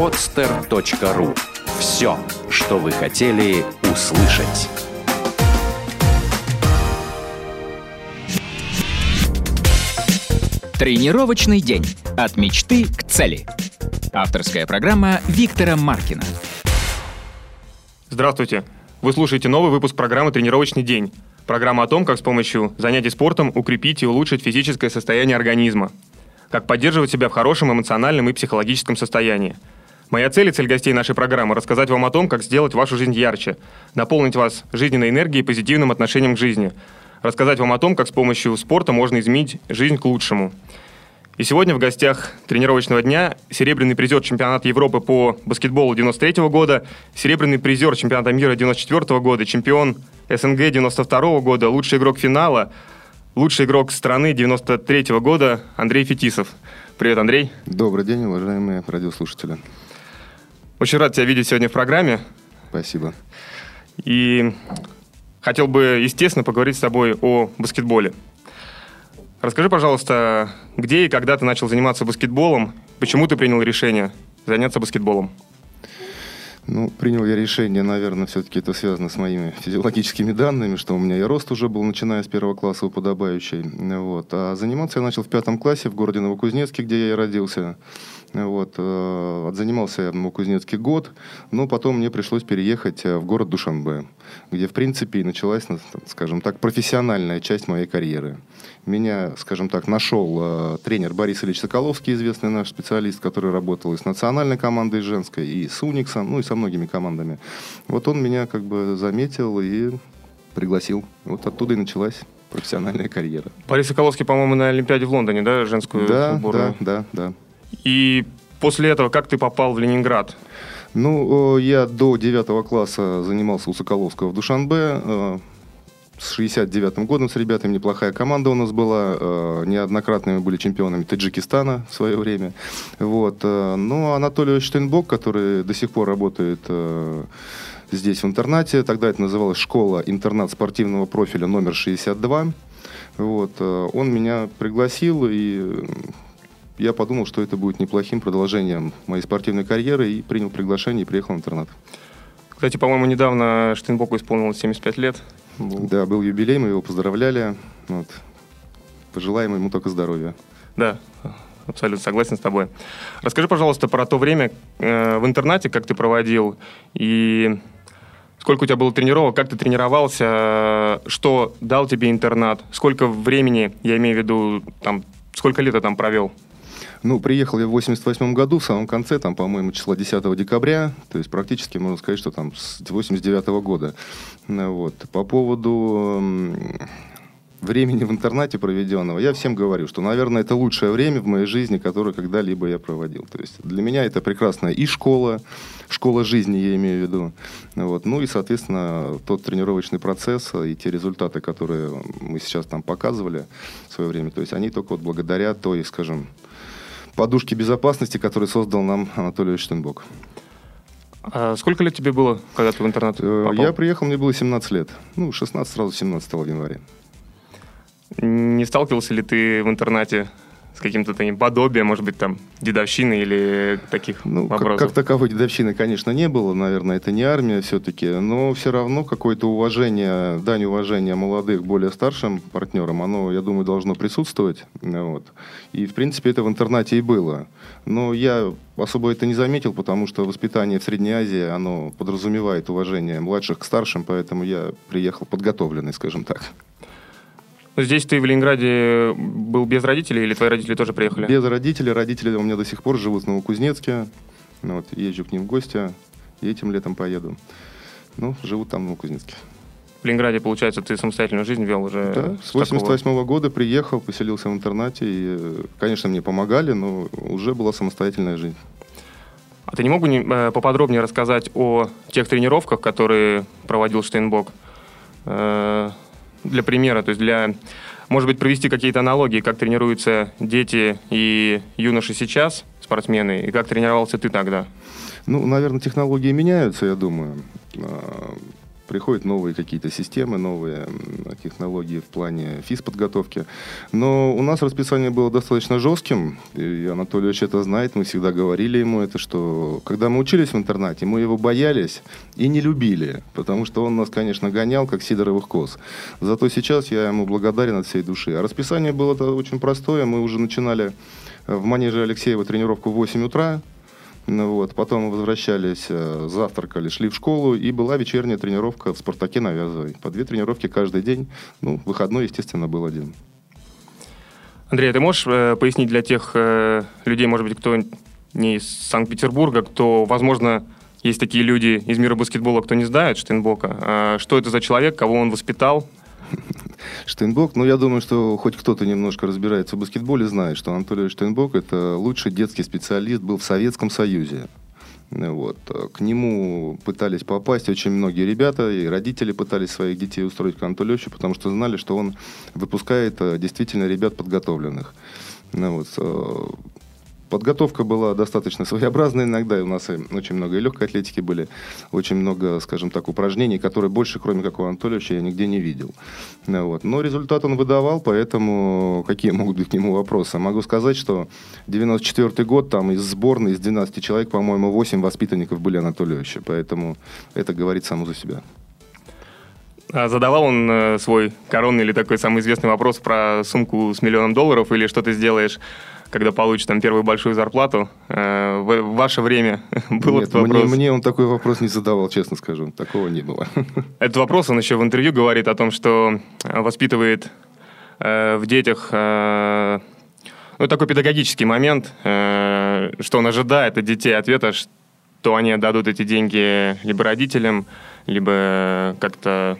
podster.ru. Все, что вы хотели услышать. Тренировочный день. От мечты к цели. Авторская программа Виктора Маркина. Здравствуйте. Вы слушаете новый выпуск программы «Тренировочный день». Программа о том, как с помощью занятий спортом укрепить и улучшить физическое состояние организма. Как поддерживать себя в хорошем эмоциональном и психологическом состоянии. Моя цель и цель гостей нашей программы – рассказать вам о том, как сделать вашу жизнь ярче, наполнить вас жизненной энергией и позитивным отношением к жизни – рассказать вам о том, как с помощью спорта можно изменить жизнь к лучшему. И сегодня в гостях тренировочного дня серебряный призер чемпионата Европы по баскетболу 93 года, серебряный призер чемпионата мира 94 года, чемпион СНГ 92 года, лучший игрок финала, лучший игрок страны 93 года Андрей Фетисов. Привет, Андрей. Добрый день, уважаемые радиослушатели. Очень рад тебя видеть сегодня в программе. Спасибо. И хотел бы, естественно, поговорить с тобой о баскетболе. Расскажи, пожалуйста, где и когда ты начал заниматься баскетболом, почему ты принял решение заняться баскетболом? Ну, принял я решение, наверное, все-таки это связано с моими физиологическими данными, что у меня и рост уже был, начиная с первого класса, уподобающий. Вот. А заниматься я начал в пятом классе в городе Новокузнецке, где я и родился. Вот. Э, отзанимался я в Новокузнецке год, но потом мне пришлось переехать э, в город Душанбе, где, в принципе, и началась, скажем так, профессиональная часть моей карьеры. Меня, скажем так, нашел э, тренер Борис Ильич Соколовский, известный наш специалист, который работал и с национальной командой женской, и с Униксом, ну и со многими командами. Вот он меня как бы заметил и пригласил. Вот оттуда и началась профессиональная карьера. Борис Соколовский, по-моему, на Олимпиаде в Лондоне, да, женскую да, сборную? Да, да, да. И после этого как ты попал в Ленинград? Ну, я до девятого класса занимался у Соколовского в Душанбе. Э, с 69-м годом с ребятами неплохая команда у нас была. Э, неоднократно мы были чемпионами Таджикистана в свое время. Вот. Э, но Анатолий Штейнбок, который до сих пор работает здесь в интернате, тогда это называлась школа-интернат спортивного профиля номер 62. Вот. Он меня пригласил и я подумал, что это будет неплохим продолжением моей спортивной карьеры и принял приглашение и приехал в интернат. Кстати, по-моему, недавно Штейнбоку исполнилось 75 лет. Был. Да, был юбилей, мы его поздравляли. Вот. Пожелаем ему только здоровья. Да, абсолютно согласен с тобой. Расскажи, пожалуйста, про то время э, в интернате, как ты проводил, и сколько у тебя было тренировок, как ты тренировался, что дал тебе интернат, сколько времени, я имею в виду, там, сколько лет ты там провел? Ну, приехал я в 88 году, в самом конце, там, по-моему, числа 10 декабря, то есть практически можно сказать, что там с 89 -го года. Ну, вот. По поводу времени в интернате проведенного, я всем говорю, что, наверное, это лучшее время в моей жизни, которое когда-либо я проводил. То есть для меня это прекрасная и школа, школа жизни, я имею в виду. Вот. Ну и, соответственно, тот тренировочный процесс и те результаты, которые мы сейчас там показывали в свое время, то есть они только вот благодаря той, скажем, подушки безопасности, которые создал нам Анатолий Штенбок. А сколько лет тебе было, когда ты в интернат э, попал? Я приехал, мне было 17 лет. Ну, 16 сразу 17 января. Не сталкивался ли ты в интернате с каким-то таким подобием, может быть, там, дедовщины или таких ну, вопросов? Как, как таковой дедовщины, конечно, не было. Наверное, это не армия все-таки. Но все равно какое-то уважение, дань уважения молодых, более старшим партнерам, оно, я думаю, должно присутствовать. Вот. И, в принципе, это в интернате и было. Но я особо это не заметил, потому что воспитание в Средней Азии, оно подразумевает уважение младших к старшим, поэтому я приехал подготовленный, скажем так. Здесь ты в Ленинграде был без родителей или твои родители тоже приехали? Без родителей. Родители у меня до сих пор живут в Новокузнецке. Ну, вот, езжу к ним в гости и этим летом поеду. Ну, живут там в Новокузнецке. В Ленинграде, получается, ты самостоятельную жизнь вел уже? Да, с 88 -го года приехал, поселился в интернате. И, конечно, мне помогали, но уже была самостоятельная жизнь. А ты не мог бы э, поподробнее рассказать о тех тренировках, которые проводил Штейнбок? Для примера, то есть для, может быть, провести какие-то аналогии, как тренируются дети и юноши сейчас, спортсмены, и как тренировался ты тогда? Ну, наверное, технологии меняются, я думаю. Приходят новые какие-то системы, новые технологии в плане физподготовки. Но у нас расписание было достаточно жестким, и Анатолий Ильич это знает, мы всегда говорили ему это, что когда мы учились в интернате, мы его боялись и не любили, потому что он нас, конечно, гонял, как сидоровых коз. Зато сейчас я ему благодарен от всей души. А расписание было очень простое, мы уже начинали в манеже Алексеева тренировку в 8 утра, ну, вот. Потом возвращались, э, завтракали, шли в школу, и была вечерняя тренировка в «Спартаке» на Вязовой. По две тренировки каждый день. Ну, выходной, естественно, был один. Андрей, а ты можешь э, пояснить для тех э, людей, может быть, кто не из Санкт-Петербурга, кто, возможно, есть такие люди из мира баскетбола, кто не знает Штейнбока, э, что это за человек, кого он воспитал, Штейнбок, ну, я думаю, что хоть кто-то немножко разбирается в баскетболе, знает, что Анатолий Штейнбок – это лучший детский специалист, был в Советском Союзе. Вот. К нему пытались попасть очень многие ребята, и родители пытались своих детей устроить к Анатолию потому что знали, что он выпускает э, действительно ребят подготовленных. Ну, вот. Подготовка была достаточно своеобразная иногда. У нас очень много и легкой атлетики были, очень много, скажем так, упражнений, которые больше, кроме как у Анатольевича, я нигде не видел. Вот. Но результат он выдавал, поэтому какие могут быть к нему вопросы? Могу сказать, что 94 год, там из сборной, из 12 человек, по-моему, 8 воспитанников были Анатольевича, поэтому это говорит само за себя. А задавал он э, свой коронный или такой самый известный вопрос про сумку с миллионом долларов или что ты сделаешь когда получишь там первую большую зарплату. Э, в, ваше время был Нет, этот вопрос? Мне, мне он такой вопрос не задавал, честно скажу. Такого не было. Этот вопрос, он еще в интервью говорит о том, что воспитывает э, в детях ну, такой педагогический момент, что он ожидает от детей ответа, что они отдадут эти деньги либо родителям, либо как-то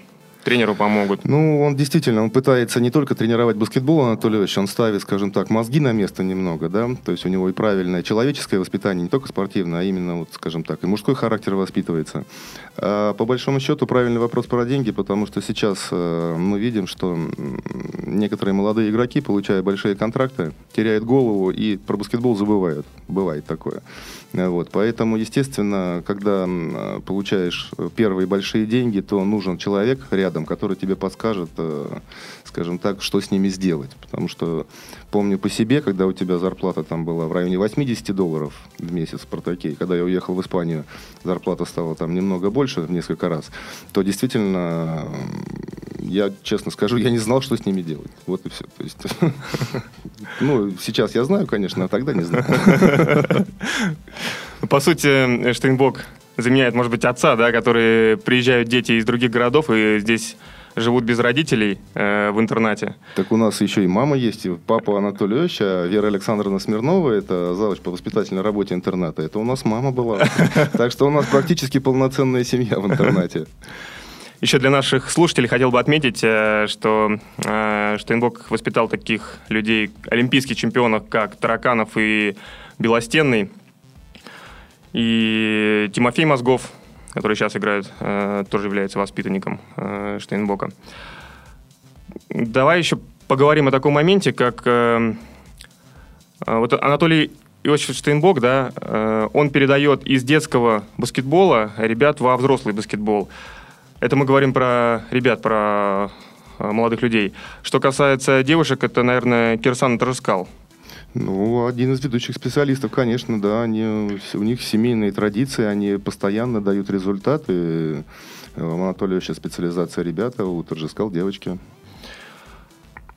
тренеру помогут? Ну, он действительно, он пытается не только тренировать баскетбол, Анатольевич, он ставит, скажем так, мозги на место немного, да, то есть у него и правильное человеческое воспитание, не только спортивное, а именно, вот, скажем так, и мужской характер воспитывается. А по большому счету, правильный вопрос про деньги, потому что сейчас э, мы видим, что некоторые молодые игроки, получая большие контракты, теряют голову и про баскетбол забывают. Бывает такое. Вот, поэтому, естественно, когда получаешь первые большие деньги, то нужен человек рядом, который тебе подскажет, э, скажем так, что с ними сделать. Потому что помню по себе, когда у тебя зарплата там была в районе 80 долларов в месяц в Спартаке, когда я уехал в Испанию, зарплата стала там немного больше, в несколько раз, то действительно, я честно скажу, я не знал, что с ними делать. Вот и все. То есть, ну, сейчас я знаю, конечно, а тогда не знаю. По сути, Штейнбок заменяет, может быть, отца, да, которые приезжают дети из других городов и здесь живут без родителей э, в интернате. Так у нас еще и мама есть, и папа Анатолий Ильич, а Вера Александровна Смирнова, это завуч по воспитательной работе интерната, это у нас мама была. Так что у нас практически полноценная семья в интернате. Еще для наших слушателей хотел бы отметить, э, что э, Штейнбок воспитал таких людей, олимпийских чемпионов, как Тараканов и Белостенный. И Тимофей Мозгов, который сейчас играет, э, тоже является воспитанником Штейнбока. Давай еще поговорим о таком моменте, как вот Анатолий Иосиф Штейнбок, да, он передает из детского баскетбола ребят во взрослый баскетбол. Это мы говорим про ребят, про молодых людей. Что касается девушек, это, наверное, Кирсан Торжескал. Ну, один из ведущих специалистов, конечно, да, они, у них семейные традиции, они постоянно дают результаты. Э, у Анатолия сейчас специализация ребята, у Торжескал девочки.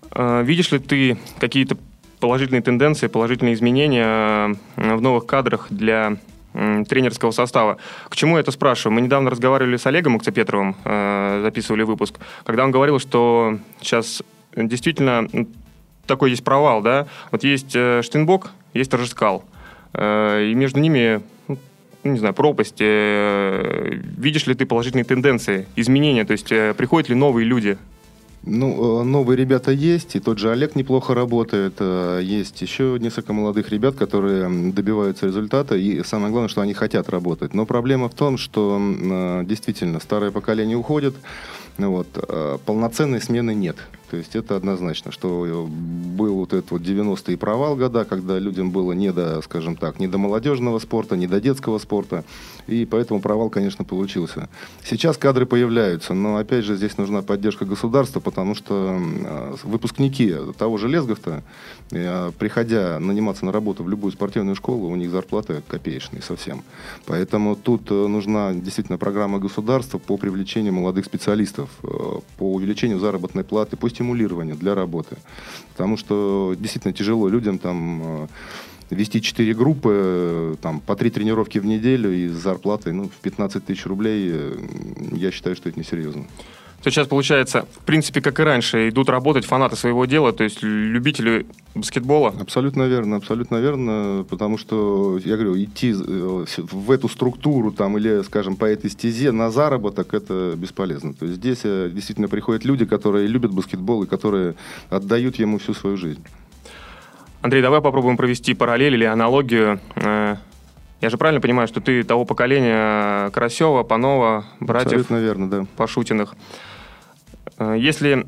А, видишь ли ты какие-то положительные тенденции, положительные изменения э, в новых кадрах для тренерского состава. К чему я это спрашиваю? Мы недавно разговаривали с Олегом Укцепетровым, э, записывали выпуск, когда он говорил, что сейчас действительно такой есть провал, да. Вот есть э, Штейнбок, есть Торжескал. Э, и между ними, ну, не знаю, пропасть. Э, видишь ли ты положительные тенденции, изменения? То есть э, приходят ли новые люди ну, э, новые ребята есть, и тот же Олег неплохо работает. Э, есть еще несколько молодых ребят, которые добиваются результата, и самое главное, что они хотят работать. Но проблема в том, что действительно старое поколение уходит, вот. Полноценной смены нет. То есть это однозначно, что был вот этот вот 90-й провал года, когда людям было не до, скажем так, не до молодежного спорта, не до детского спорта. И поэтому провал, конечно, получился. Сейчас кадры появляются, но опять же здесь нужна поддержка государства, потому что выпускники того же Лесгофта, э, приходя наниматься на работу в любую спортивную школу, у них зарплаты копеечные совсем. Поэтому тут э, нужна действительно программа государства по привлечению молодых специалистов, э, по увеличению заработной платы, пусть стимулирования для работы. Потому что действительно тяжело людям там э, вести 4 группы, э, там, по 3 тренировки в неделю и с зарплатой ну, в 15 тысяч рублей, э, я считаю, что это несерьезно то сейчас получается, в принципе, как и раньше, идут работать фанаты своего дела, то есть любители баскетбола? Абсолютно верно, абсолютно верно, потому что, я говорю, идти э, в эту структуру там или, скажем, по этой стезе на заработок, это бесполезно. То есть здесь э, действительно приходят люди, которые любят баскетбол и которые отдают ему всю свою жизнь. Андрей, давай попробуем провести параллель или аналогию. Э, я же правильно понимаю, что ты того поколения Карасева, Панова, братьев Абсолютно верно, да. Пашутиных. Э, если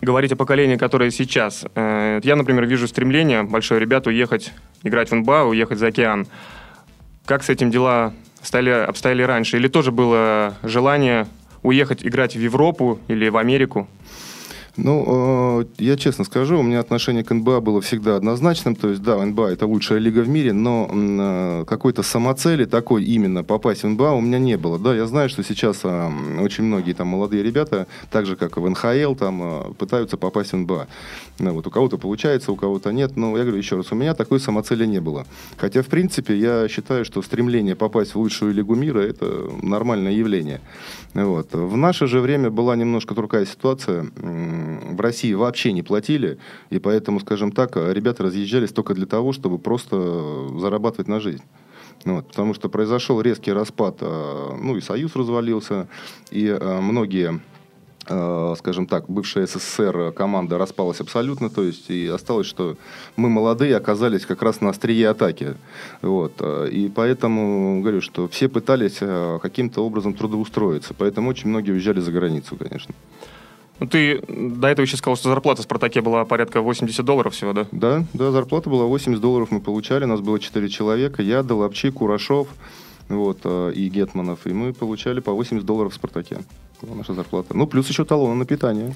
говорить о поколении, которое сейчас, э, я, например, вижу стремление большое ребят уехать играть в НБА, уехать за океан. Как с этим дела стали, обстояли раньше? Или тоже было желание уехать играть в Европу или в Америку? Ну, э, я честно скажу, у меня отношение к НБА было всегда однозначным. То есть, да, НБА это лучшая лига в мире, но э, какой-то самоцели такой именно попасть в НБА у меня не было. Да, я знаю, что сейчас э, очень многие там молодые ребята, так же как и в НХЛ, там э, пытаются попасть в НБА. Ну, вот у кого-то получается, у кого-то нет. Но я говорю еще раз, у меня такой самоцели не было. Хотя, в принципе, я считаю, что стремление попасть в лучшую лигу мира это нормальное явление. Вот. В наше же время была немножко другая ситуация в России вообще не платили, и поэтому, скажем так, ребята разъезжались только для того, чтобы просто зарабатывать на жизнь. Вот, потому что произошел резкий распад, а, ну и Союз развалился, и а, многие а, скажем так, бывшая СССР команда распалась абсолютно, то есть и осталось, что мы молодые оказались как раз на острие атаки. Вот. И поэтому говорю, что все пытались каким-то образом трудоустроиться, поэтому очень многие уезжали за границу, конечно. Ну, ты до этого еще сказал, что зарплата в «Спартаке» была порядка 80 долларов всего, да? Да, да, зарплата была 80 долларов мы получали, нас было 4 человека, я, Долопчи, Курашов вот, э, и Гетманов, и мы получали по 80 долларов в «Спартаке». Была наша зарплата. Ну, плюс еще талоны на питание.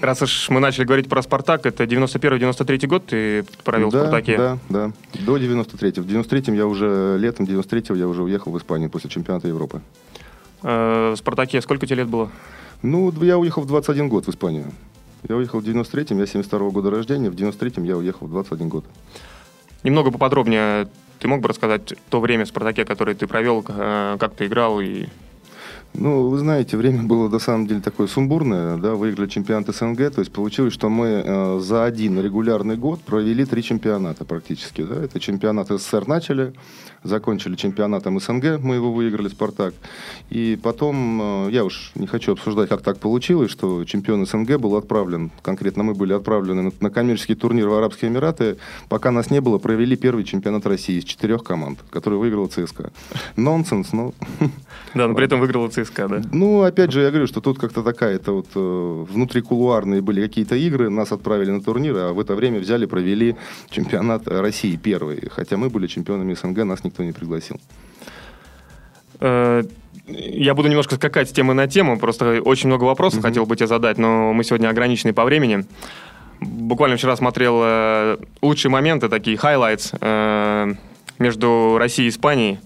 Раз уж мы начали говорить про «Спартак», это 91-93 год ты провел да, в «Спартаке»? Да, да, до 93-го. В 93-м я уже, летом 93-го я уже уехал в Испанию после чемпионата Европы. Э, в «Спартаке» сколько тебе лет было? Ну, я уехал в 21 год в Испанию. Я уехал в 93-м, я 72 -го года рождения, в 93-м я уехал в 21 год. Немного поподробнее ты мог бы рассказать то время в «Спартаке», которое ты провел, э, как ты играл и ну, вы знаете, время было на самом деле такое сумбурное, да, выиграли чемпионат СНГ, то есть получилось, что мы э, за один регулярный год провели три чемпионата практически, да, это чемпионат СССР начали, закончили чемпионатом СНГ, мы его выиграли, «Спартак», и потом, э, я уж не хочу обсуждать, как так получилось, что чемпион СНГ был отправлен, конкретно мы были отправлены на, на коммерческий турнир в Арабские Эмираты, пока нас не было, провели первый чемпионат России из четырех команд, который выиграл ЦСКА. Нонсенс, но... Да, но при этом выиграла ЦСКА. ЦСКА, да? Ну, опять же, я говорю, что тут как-то такая-то вот э, внутрикулуарные были какие-то игры, нас отправили на турнир, а в это время взяли, провели чемпионат России первый. Хотя мы были чемпионами СНГ, нас никто не пригласил. Э, я буду немножко скакать с темы на тему, просто очень много вопросов mm-hmm. хотел бы тебе задать, но мы сегодня ограничены по времени. Буквально вчера смотрел э, лучшие моменты, такие highlights э, между Россией и Испанией.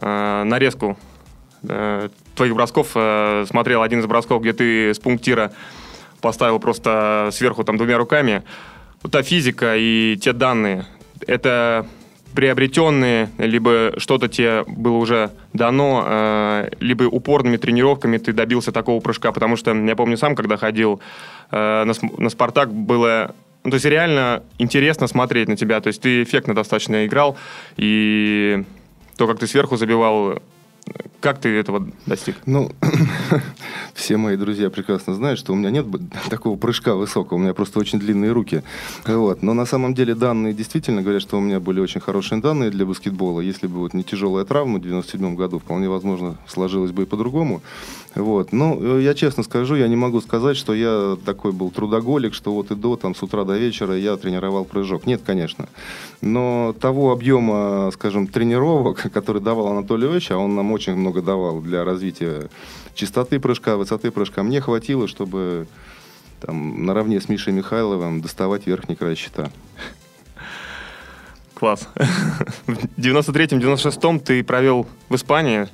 Э, нарезку э, твоих бросков э, смотрел один из бросков, где ты с пунктира поставил просто сверху там двумя руками. Вот та физика и те данные, это приобретенные, либо что-то тебе было уже дано, э, либо упорными тренировками ты добился такого прыжка, потому что я помню сам, когда ходил э, на, на «Спартак», было ну, то есть реально интересно смотреть на тебя. То есть ты эффектно достаточно играл, и то, как ты сверху забивал, Как ты этого достиг? Ну, все мои друзья прекрасно знают, что у меня нет такого прыжка высокого, у меня просто очень длинные руки. Вот. Но на самом деле данные действительно говорят, что у меня были очень хорошие данные для баскетбола. Если бы вот не тяжелая травма в 97 году, вполне возможно, сложилось бы и по-другому. Вот. Ну, я честно скажу, я не могу сказать, что я такой был трудоголик, что вот и до, там, с утра до вечера я тренировал прыжок. Нет, конечно. Но того объема, скажем, тренировок, который давал Анатолий Ильич, а он нам очень много давал для развития частоты прыжка, высоты прыжка, мне хватило, чтобы там, наравне с Мишей Михайловым доставать верхний край щита. Класс. В 93-96 ты провел в Испании.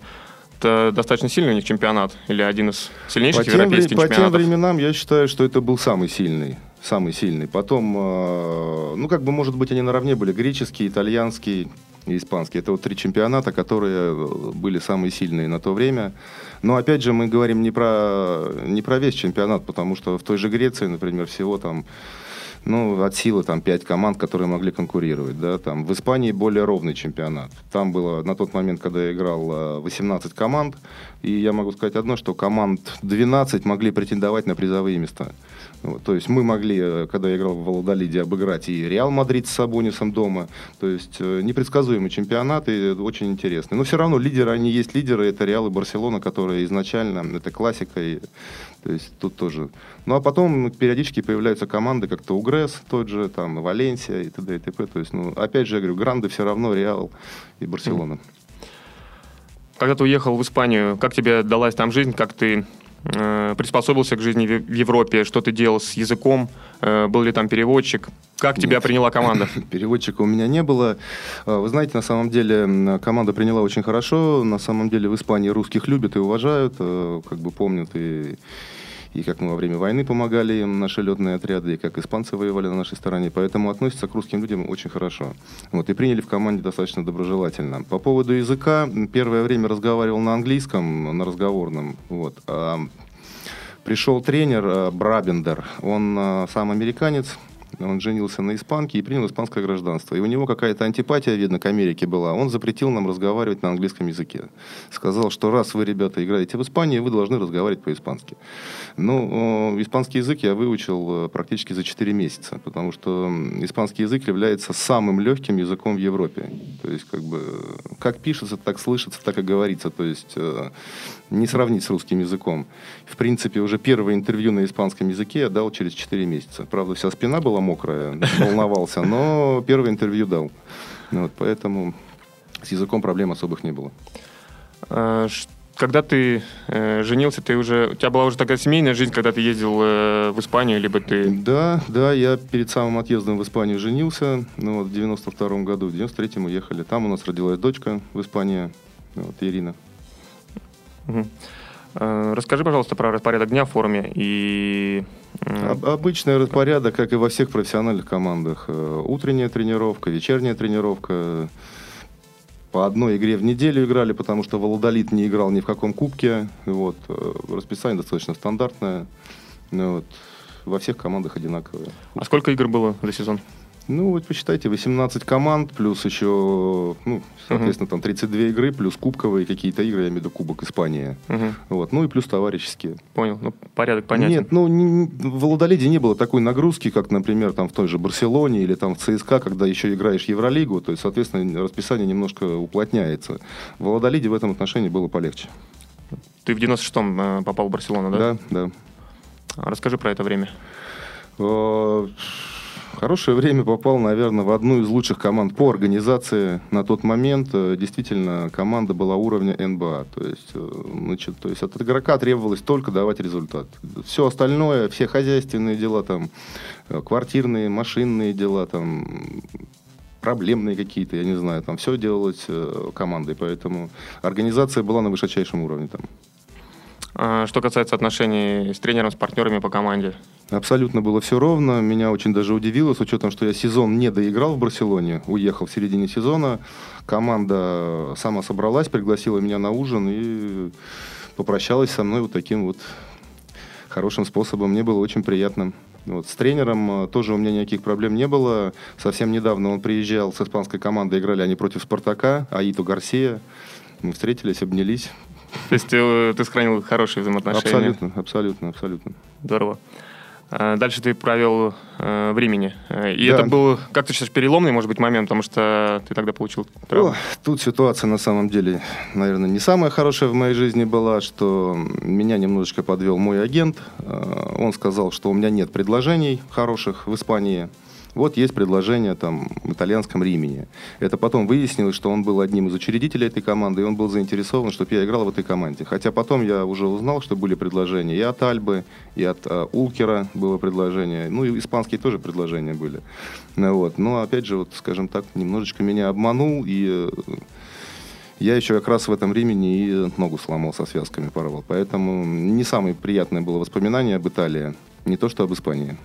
Это достаточно сильный у них чемпионат или один из сильнейших по европейских тем, чемпионатов? По тем временам я считаю, что это был самый сильный. Самый сильный. Потом, э, ну, как бы, может быть, они наравне были. Греческий, итальянский и испанский. Это вот три чемпионата, которые э, были самые сильные на то время. Но, опять же, мы говорим не про, не про весь чемпионат, потому что в той же Греции, например, всего там ну, от силы там пять команд, которые могли конкурировать, да, там в Испании более ровный чемпионат. Там было на тот момент, когда я играл, 18 э, команд, и я могу сказать одно, что команд 12 могли претендовать на призовые места. Вот, то есть мы могли, э, когда я играл в Валладолиде, обыграть и Реал Мадрид с Сабонисом дома. То есть э, непредсказуемый чемпионат и очень интересный. Но все равно лидеры, они есть лидеры, это Реал и Барселона, которые изначально, это классика. И, то есть тут тоже. Ну а потом периодически появляются команды, как-то Угресс тот же, там, Валенсия и т.д. и т.п. То есть, ну, опять же, я говорю, Гранды все равно Реал и Барселона. Когда ты уехал в Испанию, как тебе далась там жизнь, как ты Э, приспособился к жизни в Европе, что ты делал с языком, э, был ли там переводчик, как Нет. тебя приняла команда? Переводчика у меня не было. Э, вы знаете, на самом деле команда приняла очень хорошо. На самом деле в Испании русских любят и уважают, как бы помнят и и как мы во время войны помогали им, наши летные отряды, и как испанцы воевали на нашей стороне. Поэтому относятся к русским людям очень хорошо. Вот, и приняли в команде достаточно доброжелательно. По поводу языка, первое время разговаривал на английском, на разговорном. Вот. А пришел тренер э, Брабендер, он э, сам американец, он женился на испанке и принял испанское гражданство. И у него какая-то антипатия, видно, к Америке была. Он запретил нам разговаривать на английском языке. Сказал, что раз вы, ребята, играете в Испании, вы должны разговаривать по-испански. Ну, испанский язык я выучил э, практически за 4 месяца, потому что испанский язык является самым легким языком в Европе. То есть, как бы, как пишется, так слышится, так и говорится. То есть, э, не сравнить с русским языком. В принципе, уже первое интервью на испанском языке я дал через 4 месяца. Правда, вся спина была мокрая, волновался, но первое интервью дал. Вот, поэтому с языком проблем особых не было. А, когда ты э, женился, ты уже у тебя была уже такая семейная жизнь, когда ты ездил э, в Испанию, либо ты... Да, да, я перед самым отъездом в Испанию женился, ну вот в 92 году, в 93-м уехали. Там у нас родилась дочка в Испании, вот, Ирина. Угу. Расскажи, пожалуйста, про распорядок дня в форуме и... Обычный распорядок, как и во всех профессиональных командах. Э, утренняя тренировка, вечерняя тренировка. По одной игре в неделю играли, потому что Володолит не играл ни в каком кубке. Вот. Э, расписание достаточно стандартное. Вот. Во всех командах одинаковое. А сколько игр было за сезон? Ну, вот посчитайте, 18 команд, плюс еще, ну, соответственно, uh-huh. там 32 игры, плюс кубковые какие-то игры, я имею в виду Кубок Испании. Uh-huh. Вот, ну и плюс товарищеские. Понял, ну, порядок понятен. Нет, ну, не, в Володоледе не было такой нагрузки, как, например, там в той же Барселоне или там в ЦСКА, когда еще играешь Евролигу, то есть, соответственно, расписание немножко уплотняется. В Володоледе в этом отношении было полегче. Ты в 96-м э, попал в Барселону, да? Да, да. Расскажи про это время. Хорошее время попал, наверное, в одну из лучших команд по организации. На тот момент э, действительно команда была уровня НБА. То есть, э, значит, то есть от игрока требовалось только давать результат. Все остальное, все хозяйственные дела, там, э, квартирные, машинные дела, там, проблемные какие-то, я не знаю, там все делалось командой, поэтому организация была на высочайшем уровне там. А что касается отношений с тренером, с партнерами по команде? Абсолютно было все ровно. Меня очень даже удивило, с учетом, что я сезон не доиграл в Барселоне, уехал в середине сезона. Команда сама собралась, пригласила меня на ужин и попрощалась со мной вот таким вот хорошим способом. Мне было очень приятно. Вот. С тренером э, тоже у меня никаких проблем не было. Совсем недавно он приезжал с испанской командой, играли они против «Спартака», Аиту Гарсия. Мы встретились, обнялись, То есть ты, ты сохранил хорошие взаимоотношения? Абсолютно, абсолютно, абсолютно. Здорово. А дальше ты провел э, времени. И да. это был, как ты считаешь, переломный, может быть, момент, потому что ты тогда получил травму? О, тут ситуация, на самом деле, наверное, не самая хорошая в моей жизни была, что меня немножечко подвел мой агент. Э, он сказал, что у меня нет предложений хороших в Испании. Вот есть предложение там в итальянском Римени. Это потом выяснилось, что он был одним из учредителей этой команды, и он был заинтересован, чтобы я играл в этой команде. Хотя потом я уже узнал, что были предложения и от Альбы, и от uh, Улкера было предложение, ну и испанские тоже предложения были. Ну, вот. Но опять же, вот, скажем так, немножечко меня обманул, и э, я еще как раз в этом времени и ногу сломал со связками порвал. Поэтому не самое приятное было воспоминание об Италии, не то что об Испании.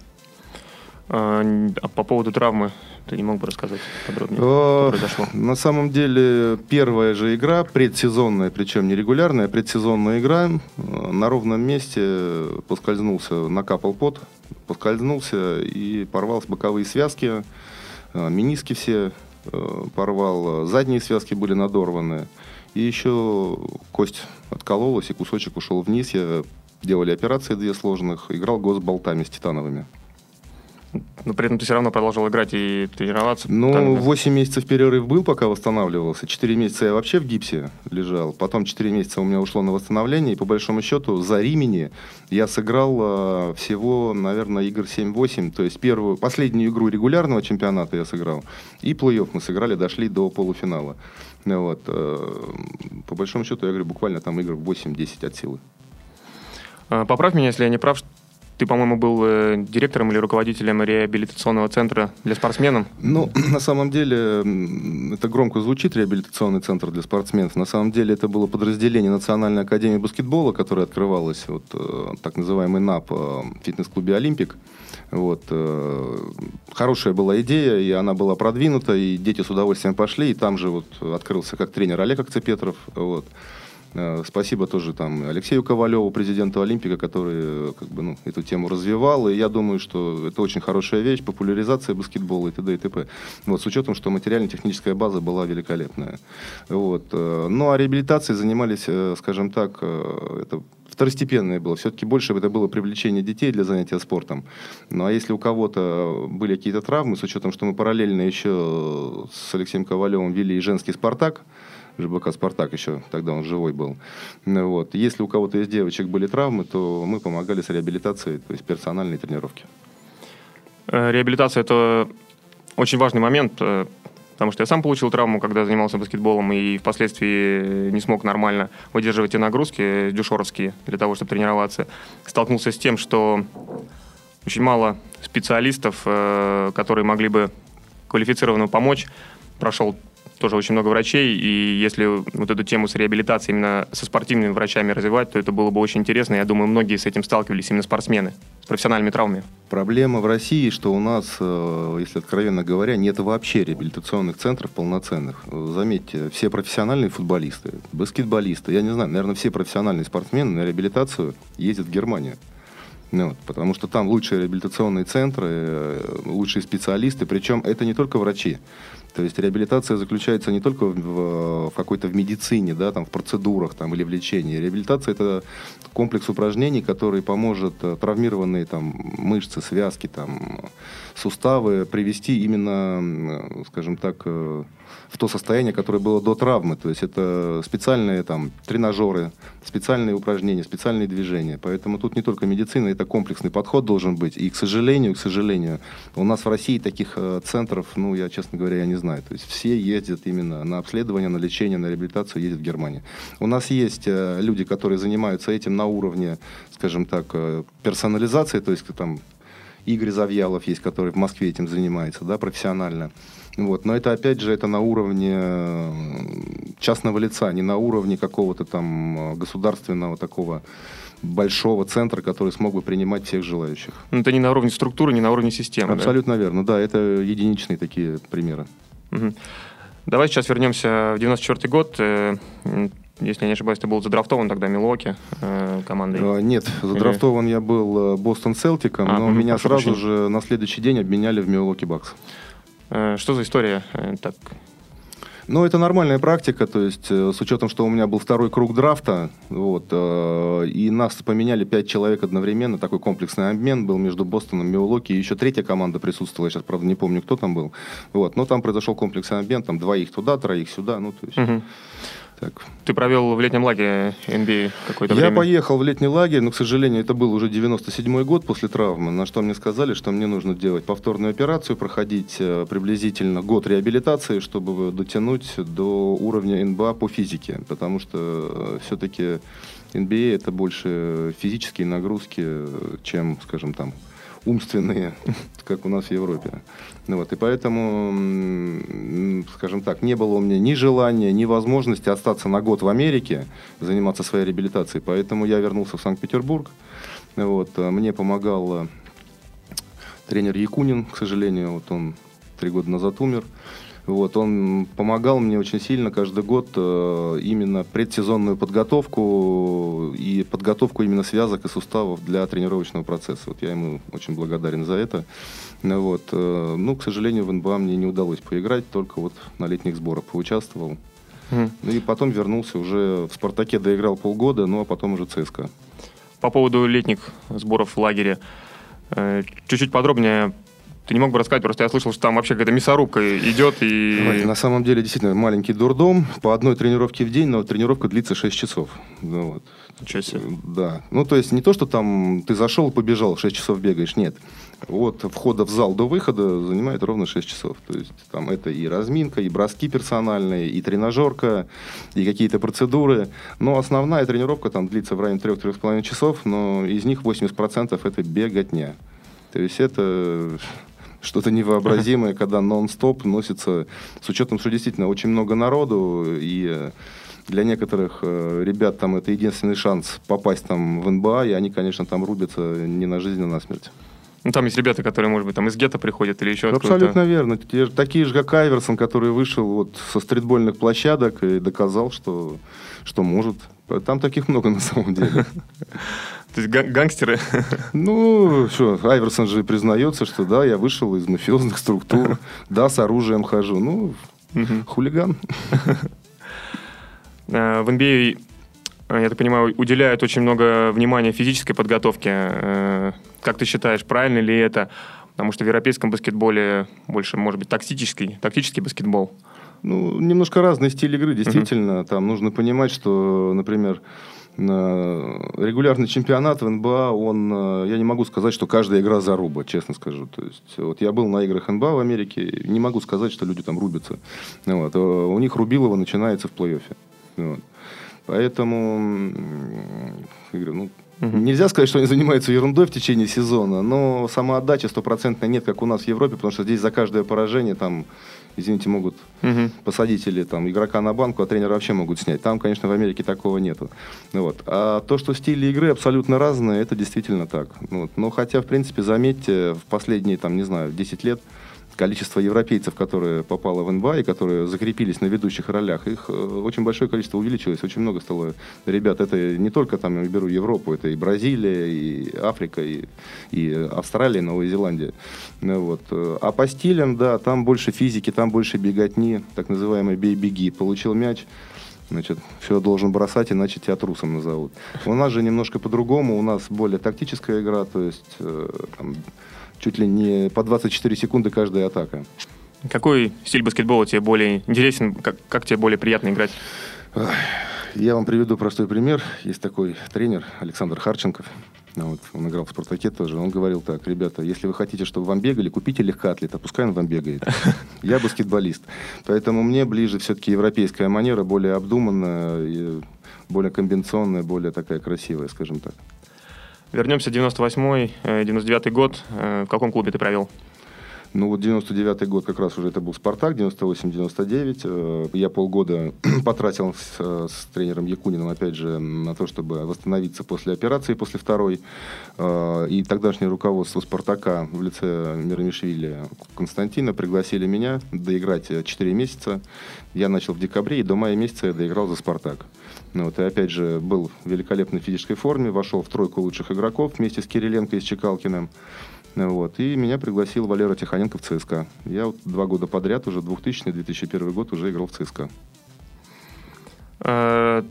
А, а по поводу травмы ты не мог бы рассказать подробнее, что произошло? На самом деле, первая же игра, предсезонная, причем не регулярная, предсезонная игра, э, на ровном месте поскользнулся, накапал пот, поскользнулся и порвал боковые связки, э, миниски все э, порвал, задние связки были надорваны, и еще кость откололась, и кусочек ушел вниз, я делали операции две сложных, играл госболтами с титановыми. Но при этом ты все равно продолжил играть и тренироваться? Ну, 8 месяцев перерыв был, пока восстанавливался. 4 месяца я вообще в гипсе лежал. Потом 4 месяца у меня ушло на восстановление. И по большому счету за Римени я сыграл э, всего, наверное, игр 7-8. То есть первую, последнюю игру регулярного чемпионата я сыграл. И плей-офф мы сыграли, дошли до полуфинала. Вот. Э, по большому счету, я говорю, буквально там игр 8-10 от силы. А, поправь меня, если я не прав, ты, по-моему, был э, директором или руководителем реабилитационного центра для спортсменов? Ну, на самом деле, это громко звучит, реабилитационный центр для спортсменов. На самом деле, это было подразделение Национальной академии баскетбола, которое открывалось, вот, э, так называемый НАП, э, фитнес-клубе «Олимпик». Вот. Хорошая была идея, и она была продвинута, и дети с удовольствием пошли, и там же вот открылся как тренер Олег Акцепетров. Вот. Э, спасибо тоже там Алексею Ковалеву, президенту Олимпика, который э, как бы, ну, эту тему развивал. И я думаю, что это очень хорошая вещь, популяризация баскетбола и т.д. и т.п. Вот, с учетом, что материально-техническая база была великолепная. Вот. Э, ну, а реабилитацией занимались, скажем так, это второстепенное было. Все-таки больше это было привлечение детей для занятия спортом. Ну а если у кого-то были какие-то травмы, с учетом, что мы параллельно еще с Алексеем Ковалевым вели и женский «Спартак», ЖБК «Спартак» еще, тогда он живой был. Вот. Если у кого-то из девочек были травмы, то мы помогали с реабилитацией, то есть персональной тренировки. Э, реабилитация – это очень важный момент, э, потому что я сам получил травму, когда занимался баскетболом, и впоследствии не смог нормально выдерживать те нагрузки дюшоровские для того, чтобы тренироваться. Столкнулся с тем, что очень мало специалистов, э, которые могли бы квалифицированно помочь. Прошел тоже очень много врачей, и если вот эту тему с реабилитацией именно со спортивными врачами развивать, то это было бы очень интересно. Я думаю, многие с этим сталкивались, именно спортсмены, с профессиональными травмами. Проблема в России, что у нас, э, если откровенно говоря, нет вообще реабилитационных центров полноценных. Заметьте, все профессиональные футболисты, баскетболисты, я не знаю, наверное, все профессиональные спортсмены на реабилитацию ездят в Германию. Ну, вот, потому что там лучшие реабилитационные центры, э, лучшие специалисты, причем это не только врачи. То есть реабилитация заключается не только в, в какой-то в медицине, да, там, в процедурах там, или в лечении. Реабилитация – это комплекс упражнений, который поможет э, травмированные там, мышцы, связки, там, суставы привести именно, скажем так, э, в то состояние, которое было до травмы. То есть это специальные там, тренажеры, специальные упражнения, специальные движения. Поэтому тут не только медицина, это комплексный подход должен быть. И, к сожалению, к сожалению, у нас в России таких э, центров, ну, я, честно говоря, я не знаю. То есть все ездят именно на обследование, на лечение, на реабилитацию, ездят в Германию. У нас есть э, люди, которые занимаются этим на уровне, скажем так, э, персонализации, то есть там Игорь Завьялов есть, который в Москве этим занимается, да, профессионально. Вот. Но это, опять же, это на уровне э, частного лица, не на уровне какого-то там э, государственного такого большого центра, который смог бы принимать всех желающих. Но это не на уровне структуры, не на уровне системы. Абсолютно да? верно, да, это единичные такие примеры. Угу. Давай сейчас вернемся в 94 год. Э, если я не ошибаюсь, ты был задрафтован тогда Милоки командой? Нет, задрафтован Или... я был Бостон Селтиком, а, но угу, меня сразу прощения. же на следующий день обменяли в Милоки Бакс. Э, что за история? Э, так. Ну, это нормальная практика, то есть э, с учетом, что у меня был второй круг драфта, вот, и нас поменяли пять человек одновременно, такой комплексный обмен был между Бостоном, Миолоки, и еще третья команда присутствовала, я сейчас, правда, не помню, кто там был, вот, но там произошел комплексный обмен, там двоих туда, троих сюда, ну, то есть... Мгм. Так. Ты провел в летнем лагере NBA какое-то Я время. поехал в летний лагерь, но, к сожалению, это был уже 97-й год после травмы, на что мне сказали, что мне нужно делать повторную операцию, проходить э, приблизительно год реабилитации, чтобы дотянуть до уровня НБА по физике, потому что все-таки NBA это больше физические нагрузки, э, чем, скажем, там, умственные, как у нас в Европе. Ну вот, и поэтому, скажем так, не было у меня ни желания, ни возможности остаться на год в Америке, заниматься своей реабилитацией. Поэтому я вернулся в Санкт-Петербург. Вот, а мне помогал э, тренер Якунин, к сожалению, вот он три года назад умер. Вот, он помогал мне очень сильно каждый год э, именно предсезонную подготовку и подготовку именно связок и суставов для тренировочного процесса. Вот я ему очень благодарен за это. Ну, вот, э, ну, к сожалению, в НБА мне не удалось поиграть, только вот на летних сборах поучаствовал. Ну и потом вернулся уже в «Спартаке», доиграл полгода, ну а потом уже ЦСКА. По поводу летних сборов в лагере. э, Чуть-чуть подробнее. Ты не мог бы рассказать, просто я слышал, что там вообще какая-то мясорубка идет и... Ой, На самом деле, действительно, маленький дурдом. По одной тренировке в день, но тренировка длится 6 часов. Ну, вот. Ничего себе. Да. Ну, то есть не то, что там ты зашел и побежал, 6 часов бегаешь. Нет. От входа в зал до выхода занимает ровно 6 часов. То есть там это и разминка, и броски персональные, и тренажерка, и какие-то процедуры. Но основная тренировка там длится в районе 3-3,5 часов, но из них 80% это беготня. То есть это что-то невообразимое, когда нон-стоп носится, с учетом, что действительно очень много народу, и э, для некоторых э, ребят там это единственный шанс попасть там в НБА, и они, конечно, там рубятся не на жизнь, а на смерть. Ну, там есть ребята, которые, может быть, там из гетто приходят или еще откуда-то. Абсолютно верно. Те такие же, как Айверсон, который вышел вот со стритбольных площадок и доказал, что, что может. Там таких много на самом деле. То есть га- гангстеры. Ну, что, Айверсон же признается, что да, я вышел из мафиозных структур, да, с оружием хожу. Ну, хулиган. Э, В NBA, э, я так понимаю, уделяют очень много внимания физической подготовке. Э, Как ты считаешь, правильно ли это? Потому что в европейском баскетболе больше, может быть, тактический, тактический баскетбол. Ну, немножко разный стиль игры, действительно. Там нужно понимать, что, например, на регулярный чемпионат в НБА, он, э, я не могу сказать, что каждая игра заруба, честно скажу. То есть, вот я был на играх НБА в Америке, не могу сказать, что люди там рубятся. Вот. Э, У них Рубилова начинается в плей-оффе. Вот. Поэтому, говорю, ну. Нельзя сказать, что они занимаются ерундой в течение сезона, но самоотдачи стопроцентной нет, как у нас в Европе, потому что здесь за каждое поражение там, извините, могут Мгм. посадить или там игрока на банку, а тренера вообще могут снять. Там, конечно, в Америке такого нету. Ну Вот. А то, что стили игры абсолютно разные, это действительно так. Ну Вот. Но хотя, в принципе, заметьте, в последние, там, не знаю, 10 лет количество европейцев, которые попало в НБА и которые закрепились на ведущих ролях, их э, очень большое количество увеличилось. Очень много стало ребят. Это не только там, я беру Европу, это и Бразилия, и Африка, и, и Австралия, и Новая Зеландия. Ну Вот. А по стилям, да, там больше физики, там больше беготни, так называемый бей-беги. Получил мяч, Значит, все должен бросать, иначе тебя трусом назовут. У нас же немножко по-другому, у нас более тактическая игра, то есть э, там, чуть ли не по 24 секунды каждая атака. Какой стиль баскетбола тебе более интересен? Как, как тебе более приятно играть? Я вам приведу простой пример. Есть такой тренер Александр Харченков. Ну, Вот, он играл в «Спартаке» тоже. Он говорил так, ребята, если вы хотите, чтобы вам бегали, купите легкоатлета, пускай он вам бегает. Я баскетболист. Поэтому мне ближе все-таки европейская манера, более обдуманная, более комбинационная, более такая красивая, скажем так. Вернемся в 98-й, э, 99-й год. Э, В каком клубе ты провел? Ну вот 99 год как раз уже это был «Спартак», 98-99. Э, Я полгода потратил с, с тренером Якуниным, опять же, на то, чтобы восстановиться после операции, после второй. И тогдашнее руководство «Спартака» в лице Миромишвили Константина пригласили меня доиграть 4 месяца. Я начал в декабре, и до мая месяца я доиграл за «Спартак». Ну, вот, и опять же, был в великолепной физической форме, вошел в тройку лучших игроков вместе с Кириленко и с Чекалкиным. Вот. И меня пригласил Валера Тихоненко в ЦСКА. Я вот два года подряд, уже 2000-2001 год, уже играл в ЦСКА. Э,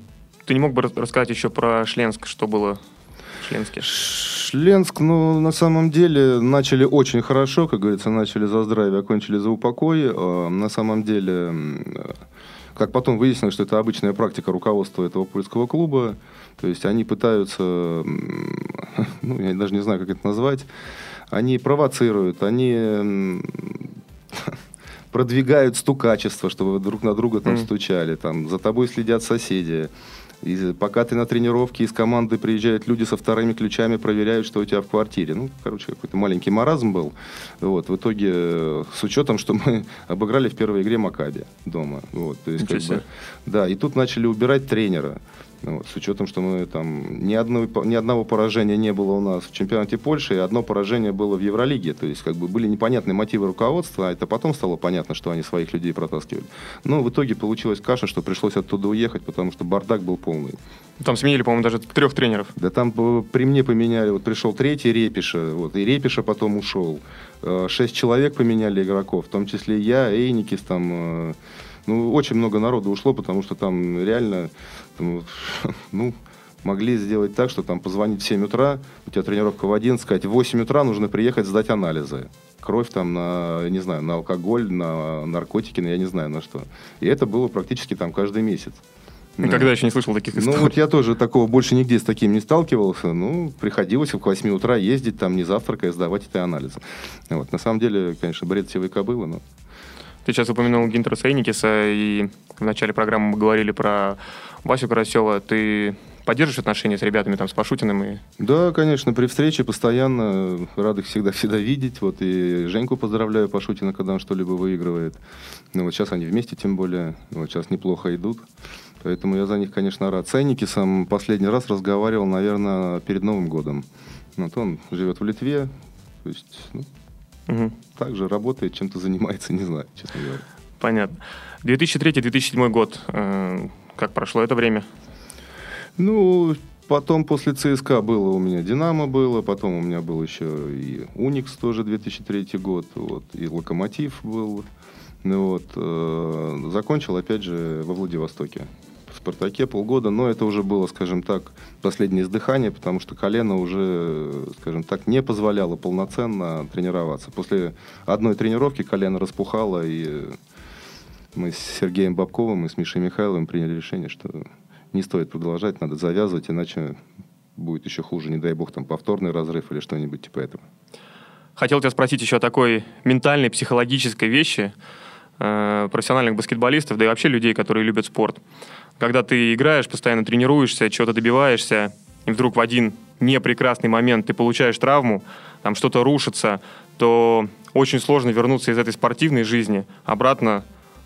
ты не мог бы рассказать еще про Шленск, что было в Шленске? Шленск, ну, на самом деле, начали очень хорошо, как говорится, начали за здравие, окончили за упокой. А, на самом деле, как потом выяснилось, что это обычная практика руководства этого польского клуба. То есть они пытаются, ну, я даже не знаю, как это назвать, они провоцируют, они продвигают стукачество, чтобы друг на друга там mm. стучали, там за тобой следят соседи. И пока ты на тренировке, из команды приезжают люди со вторыми ключами, проверяют, что у тебя в квартире. Ну, короче, какой-то маленький маразм был. Вот, в итоге, с учетом, что мы обыграли в первой игре Макаби дома. Вот, то есть, как бы, да, и тут начали убирать тренера. Ну, вот, с учетом, что мы там ни, одной, ни одного поражения не было у нас в чемпионате Польши, и одно поражение было в Евролиге. То есть, как бы были непонятные мотивы руководства, а это потом стало понятно, что они своих людей протаскивали. Но в итоге получилась каша, что пришлось оттуда уехать, потому что бардак был полный. Там сменили, по-моему, даже трех тренеров. Да там при мне поменяли. Вот пришел третий Репиша, вот, и Репиша потом ушел. Э, шесть человек поменяли игроков, в том числе я, Эйникис, там э, ну, очень много народу ушло, потому что там реально, там, ну, могли сделать так, что там позвонить в 7 утра, у тебя тренировка в 11, сказать, в 8 утра нужно приехать сдать анализы. Кровь там на, не знаю, на алкоголь, на наркотики, на я не знаю на что. И это было практически там каждый месяц. Никогда да. еще не слышал таких историй. Ну, вот я тоже такого больше нигде с таким не сталкивался. Ну, приходилось к 8 утра ездить, там, не завтракая, сдавать эти анализы. Вот. На самом деле, конечно, бред сивой кобылы, но... Ты сейчас упомянул Гинтера Сейникиса, и в начале программы мы говорили про Васю Карасева. Ты поддерживаешь отношения с ребятами, там, с Пашутиным? И... Да, конечно, при встрече постоянно рад их всегда-всегда видеть. Вот и Женьку поздравляю Пашутина, когда он что-либо выигрывает. Ну, вот сейчас они вместе, тем более. Вот сейчас неплохо идут. Поэтому я за них, конечно, рад. Ценники сам последний раз разговаривал, наверное, перед Новым годом. Вот он живет в Литве. То есть, ну, Угу. Также работает, чем-то занимается, не знаю, честно говоря. Понятно. 2003-2007 год. Э, как прошло это время? Ну, потом после ЦСКА было у меня «Динамо» было, потом у меня был еще и «Уникс» тоже 2003 год, вот, и «Локомотив» был. Ну, вот, э, закончил, опять же, во Владивостоке. «Спартаке» полгода, но это уже было, скажем так, последнее издыхание, потому что колено уже, скажем так, не позволяло полноценно тренироваться. После одной тренировки колено распухало, и мы с Сергеем Бабковым и с Мишей Михайловым приняли решение, что не стоит продолжать, надо завязывать, иначе будет еще хуже, не дай бог, там повторный разрыв или что-нибудь типа этого. Хотел тебя спросить еще о такой ментальной, психологической вещи э, профессиональных баскетболистов, да и вообще людей, которые любят спорт когда ты играешь, постоянно тренируешься, чего-то добиваешься, и вдруг в один непрекрасный момент ты получаешь травму, там что-то рушится, то очень сложно вернуться из этой спортивной жизни обратно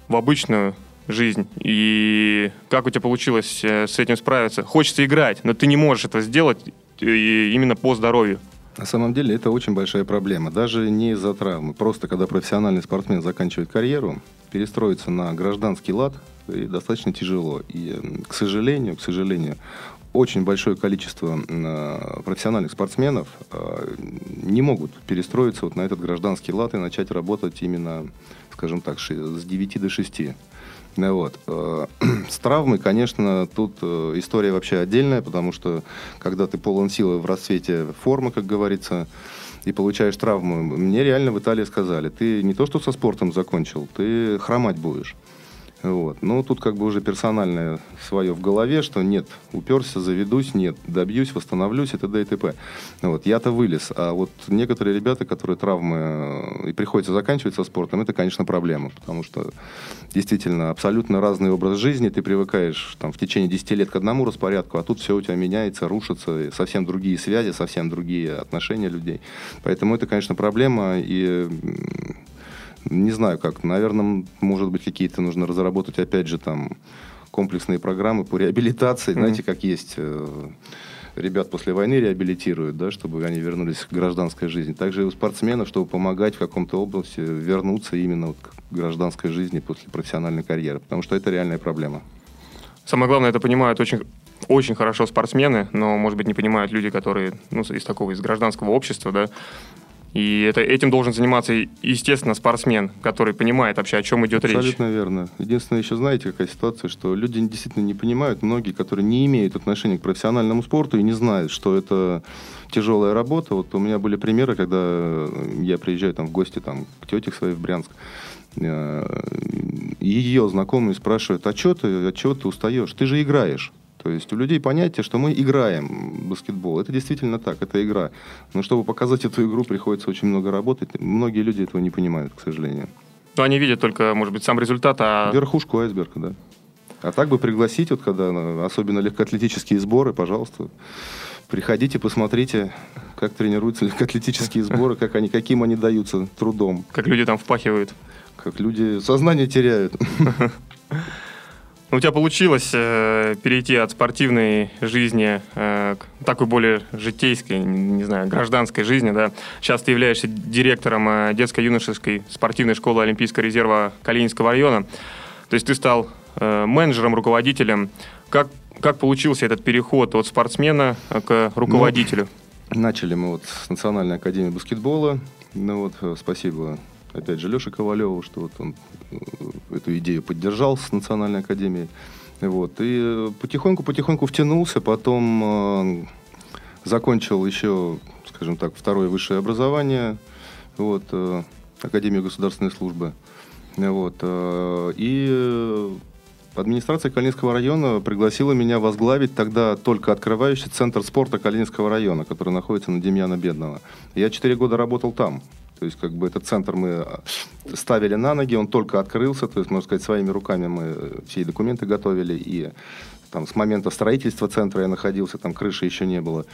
в обычную жизнь. И как у тебя получилось э, с этим справиться? Хочется играть, но ты не можешь это сделать э, именно по здоровью. На самом деле это очень большая проблема. Даже не из-за травмы. Просто когда профессиональный спортсмен заканчивает карьеру, перестроиться на гражданский лад и достаточно тяжело. И, к сожалению, к сожалению, очень большое количество э, профессиональных спортсменов э, не могут перестроиться вот на этот гражданский лад и начать работать именно, скажем так, с 9 до 6. Ну вот. Э, с травмой, конечно, тут история вообще отдельная, потому что когда ты полон силы в расцвете формы, как говорится, и получаешь травму, мне реально в Италии сказали, ты не то что со спортом закончил, ты хромать будешь. Вот. Но тут как бы уже персональное свое в голове, что нет, уперся, заведусь, нет, добьюсь, восстановлюсь и т.д. и т.п. Вот. Я-то вылез. А вот некоторые ребята, которые травмы э, и приходится заканчивать со спортом, это, конечно, проблема. Потому что действительно абсолютно разный образ жизни. Ты привыкаешь там, в течение 10 лет к одному распорядку, а тут все у тебя меняется, рушится. Совсем другие связи, совсем другие отношения людей. Поэтому это, конечно, проблема. И не знаю как. Наверное, может быть, какие-то нужно разработать, опять же, там, комплексные программы по реабилитации. Mm-hmm. Знаете, как есть э, ребят после войны реабилитируют, да, чтобы они вернулись к гражданской жизни. Также и у спортсменов, чтобы помогать в каком-то области вернуться именно вот к гражданской жизни после профессиональной карьеры. Потому что это реальная проблема. Самое главное, это понимают очень, очень хорошо спортсмены, но, может быть, не понимают люди, которые ну, из такого, из гражданского общества, да, И это, этим должен заниматься, естественно, спортсмен, который понимает вообще, о чем идет Абсолютно речь. Абсолютно верно. Единственное, еще знаете, какая ситуация, что люди действительно не понимают, многие, которые не имеют отношения к профессиональному спорту и не знают, что это тяжелая работа. Вот у меня были примеры, когда я приезжаю там в гости там, к тете своей в Брянск, э, ее знакомые спрашивают, а что ты, от чего ты устаешь? Ты же играешь. То есть у людей понятие, что мы играем в баскетбол. Это действительно так, это игра. Но чтобы показать эту игру, приходится очень много работать. Многие люди этого не понимают, к сожалению. Но они видят только, может быть, сам результат, а... Верхушку айсберга, да. А так бы пригласить, вот когда, особенно легкоатлетические сборы, пожалуйста, приходите, посмотрите, как тренируются легкоатлетические сборы, как они, каким они даются трудом. Как люди там впахивают. Как люди сознание теряют. У тебя получилось э, перейти от спортивной жизни э, к такой более житейской, не знаю, гражданской жизни, да. Сейчас ты являешься директором э, детско-юношеской спортивной школы Олимпийского резерва Калининского района. То есть ты стал э, менеджером, руководителем. Как, как получился этот переход от спортсмена к руководителю? Ну, начали мы вот с Национальной академии баскетбола. Ну вот, э, спасибо опять же, Леше Ковалеву, что вот он э, эту идею поддержал с Национальной академией. Вот. И потихоньку-потихоньку втянулся, потом э, закончил еще, скажем так, второе высшее образование, вот, э, Академию государственной службы. Вот, и Администрация Калининского района пригласила меня возглавить тогда только открывающий центр спорта Калининского района, который находится на Демьяна Бедного. Я четыре года работал там. То есть, как бы этот центр мы а, ставили на ноги, он только открылся, то есть, можно сказать, своими руками мы э, все документы готовили, и там, с момента строительства центра я находился, там крыши еще не было.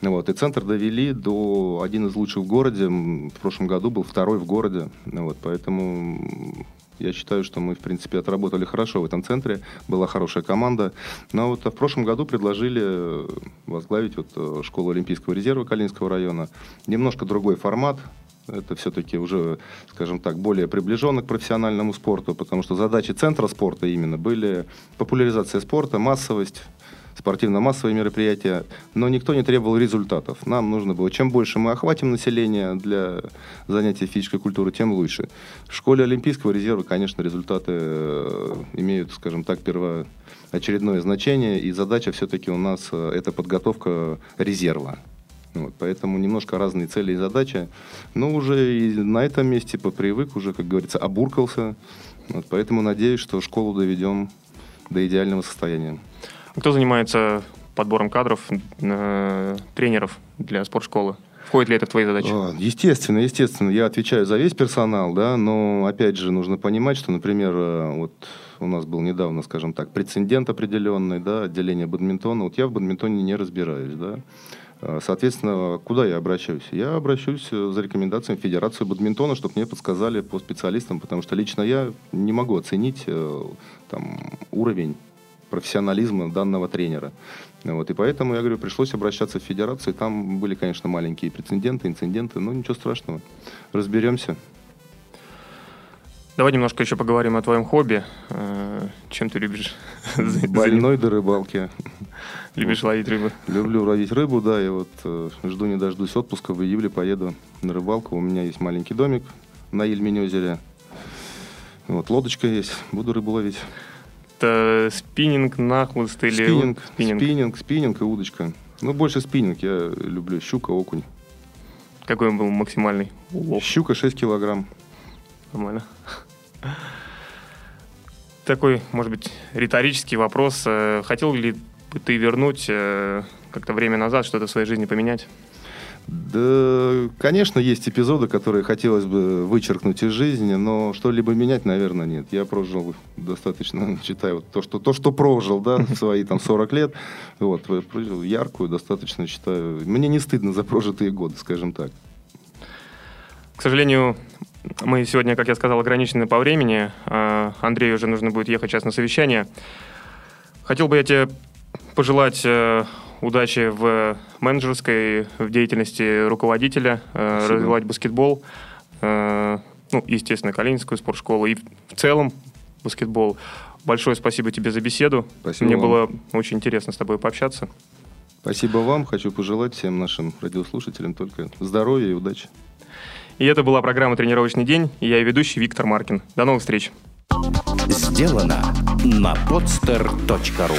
Вот, и центр довели до один из лучших в городе. В прошлом году был второй в городе. Вот, поэтому я считаю, что мы, в принципе, отработали хорошо в этом центре. Была хорошая команда. Но вот в прошлом году предложили э, возглавить вот э, школу Олимпийского резерва Калининского района. Немножко другой формат. Это все-таки уже, скажем так, более приближенно к профессиональному спорту, потому что задачи центра спорта именно были популяризация спорта, массовость, спортивно-массовые мероприятия, но никто не требовал результатов. Нам нужно было, чем больше мы охватим население для занятий физической культуры, тем лучше. В школе Олимпийского резерва, конечно, результаты э, имеют, скажем так, первоочередное значение, и задача все-таки у нас э, это подготовка резерва. Вот, поэтому немножко разные цели и задачи. Но уже и на этом месте попривык, уже, как говорится, обуркался. Вот, поэтому надеюсь, что школу доведем до идеального состояния. Кто занимается подбором кадров, э, тренеров для спортшколы? Входит ли это в твои задачи? А, естественно, естественно. Я отвечаю за весь персонал, да, но опять же нужно понимать, что, например, э, вот у нас был недавно, скажем так, прецедент определенный, да, отделение бадминтона. Вот я в бадминтоне не разбираюсь, да. Э, соответственно, куда я обращаюсь? Я обращусь э, за рекомендациями в Федерацию бадминтона, чтобы мне подсказали по специалистам, потому что лично я не могу оценить э, там, уровень профессионализма данного тренера. Вот, и поэтому, я говорю, пришлось обращаться в федерацию. Там были, конечно, маленькие прецеденты, инциденты, но ничего страшного. Разберемся. Давай немножко еще поговорим о твоем хобби. Э, чем ты любишь? Больной до рыбалки. Любишь ловить рыбу? Люблю ловить рыбу, да. И вот э, жду не дождусь отпуска. В июле поеду на рыбалку. У меня есть маленький домик на Ильмень-озере. Вот, лодочка есть. Буду рыбу ловить. Это спиннинг, нахлыст или... Спиннинг, спиннинг, спиннинг, спиннинг и удочка. Ну, больше спиннинг. Я люблю щука, окунь. Какой он был максимальный улов? Щука 6 килограмм. Нормально. Такой, может быть, риторический вопрос. Э, хотел ли бы ты вернуть э, как-то время назад, что-то в своей жизни поменять? Да, конечно, есть эпизоды, которые хотелось бы вычеркнуть из жизни, но что-либо менять, наверное, нет. Я прожил достаточно, считаю, вот то, что, то, что прожил, да, в свои там 40 лет, вот, прожил яркую, достаточно, считаю. Мне не стыдно за прожитые годы, скажем так. К сожалению, мы сегодня, как я сказал, ограничены по времени. А, Андрею уже нужно будет ехать сейчас на совещание. Хотел бы я тебе пожелать э, удачи в менеджерской, в деятельности руководителя, э, Спасибо. развивать баскетбол, э, ну, естественно, Калининскую спортшколу и в целом баскетбол. Большое спасибо тебе за беседу. Спасибо Мне вам. было очень интересно с тобой пообщаться. Спасибо вам. Хочу пожелать всем нашим радиослушателям только здоровья и удачи. И это была программа «Тренировочный день», и я ее ведущий Виктор Маркин. До новых встреч. Сделано на podster.ru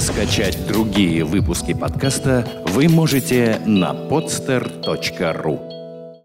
Скачать другие выпуски подкаста вы можете на podster.ru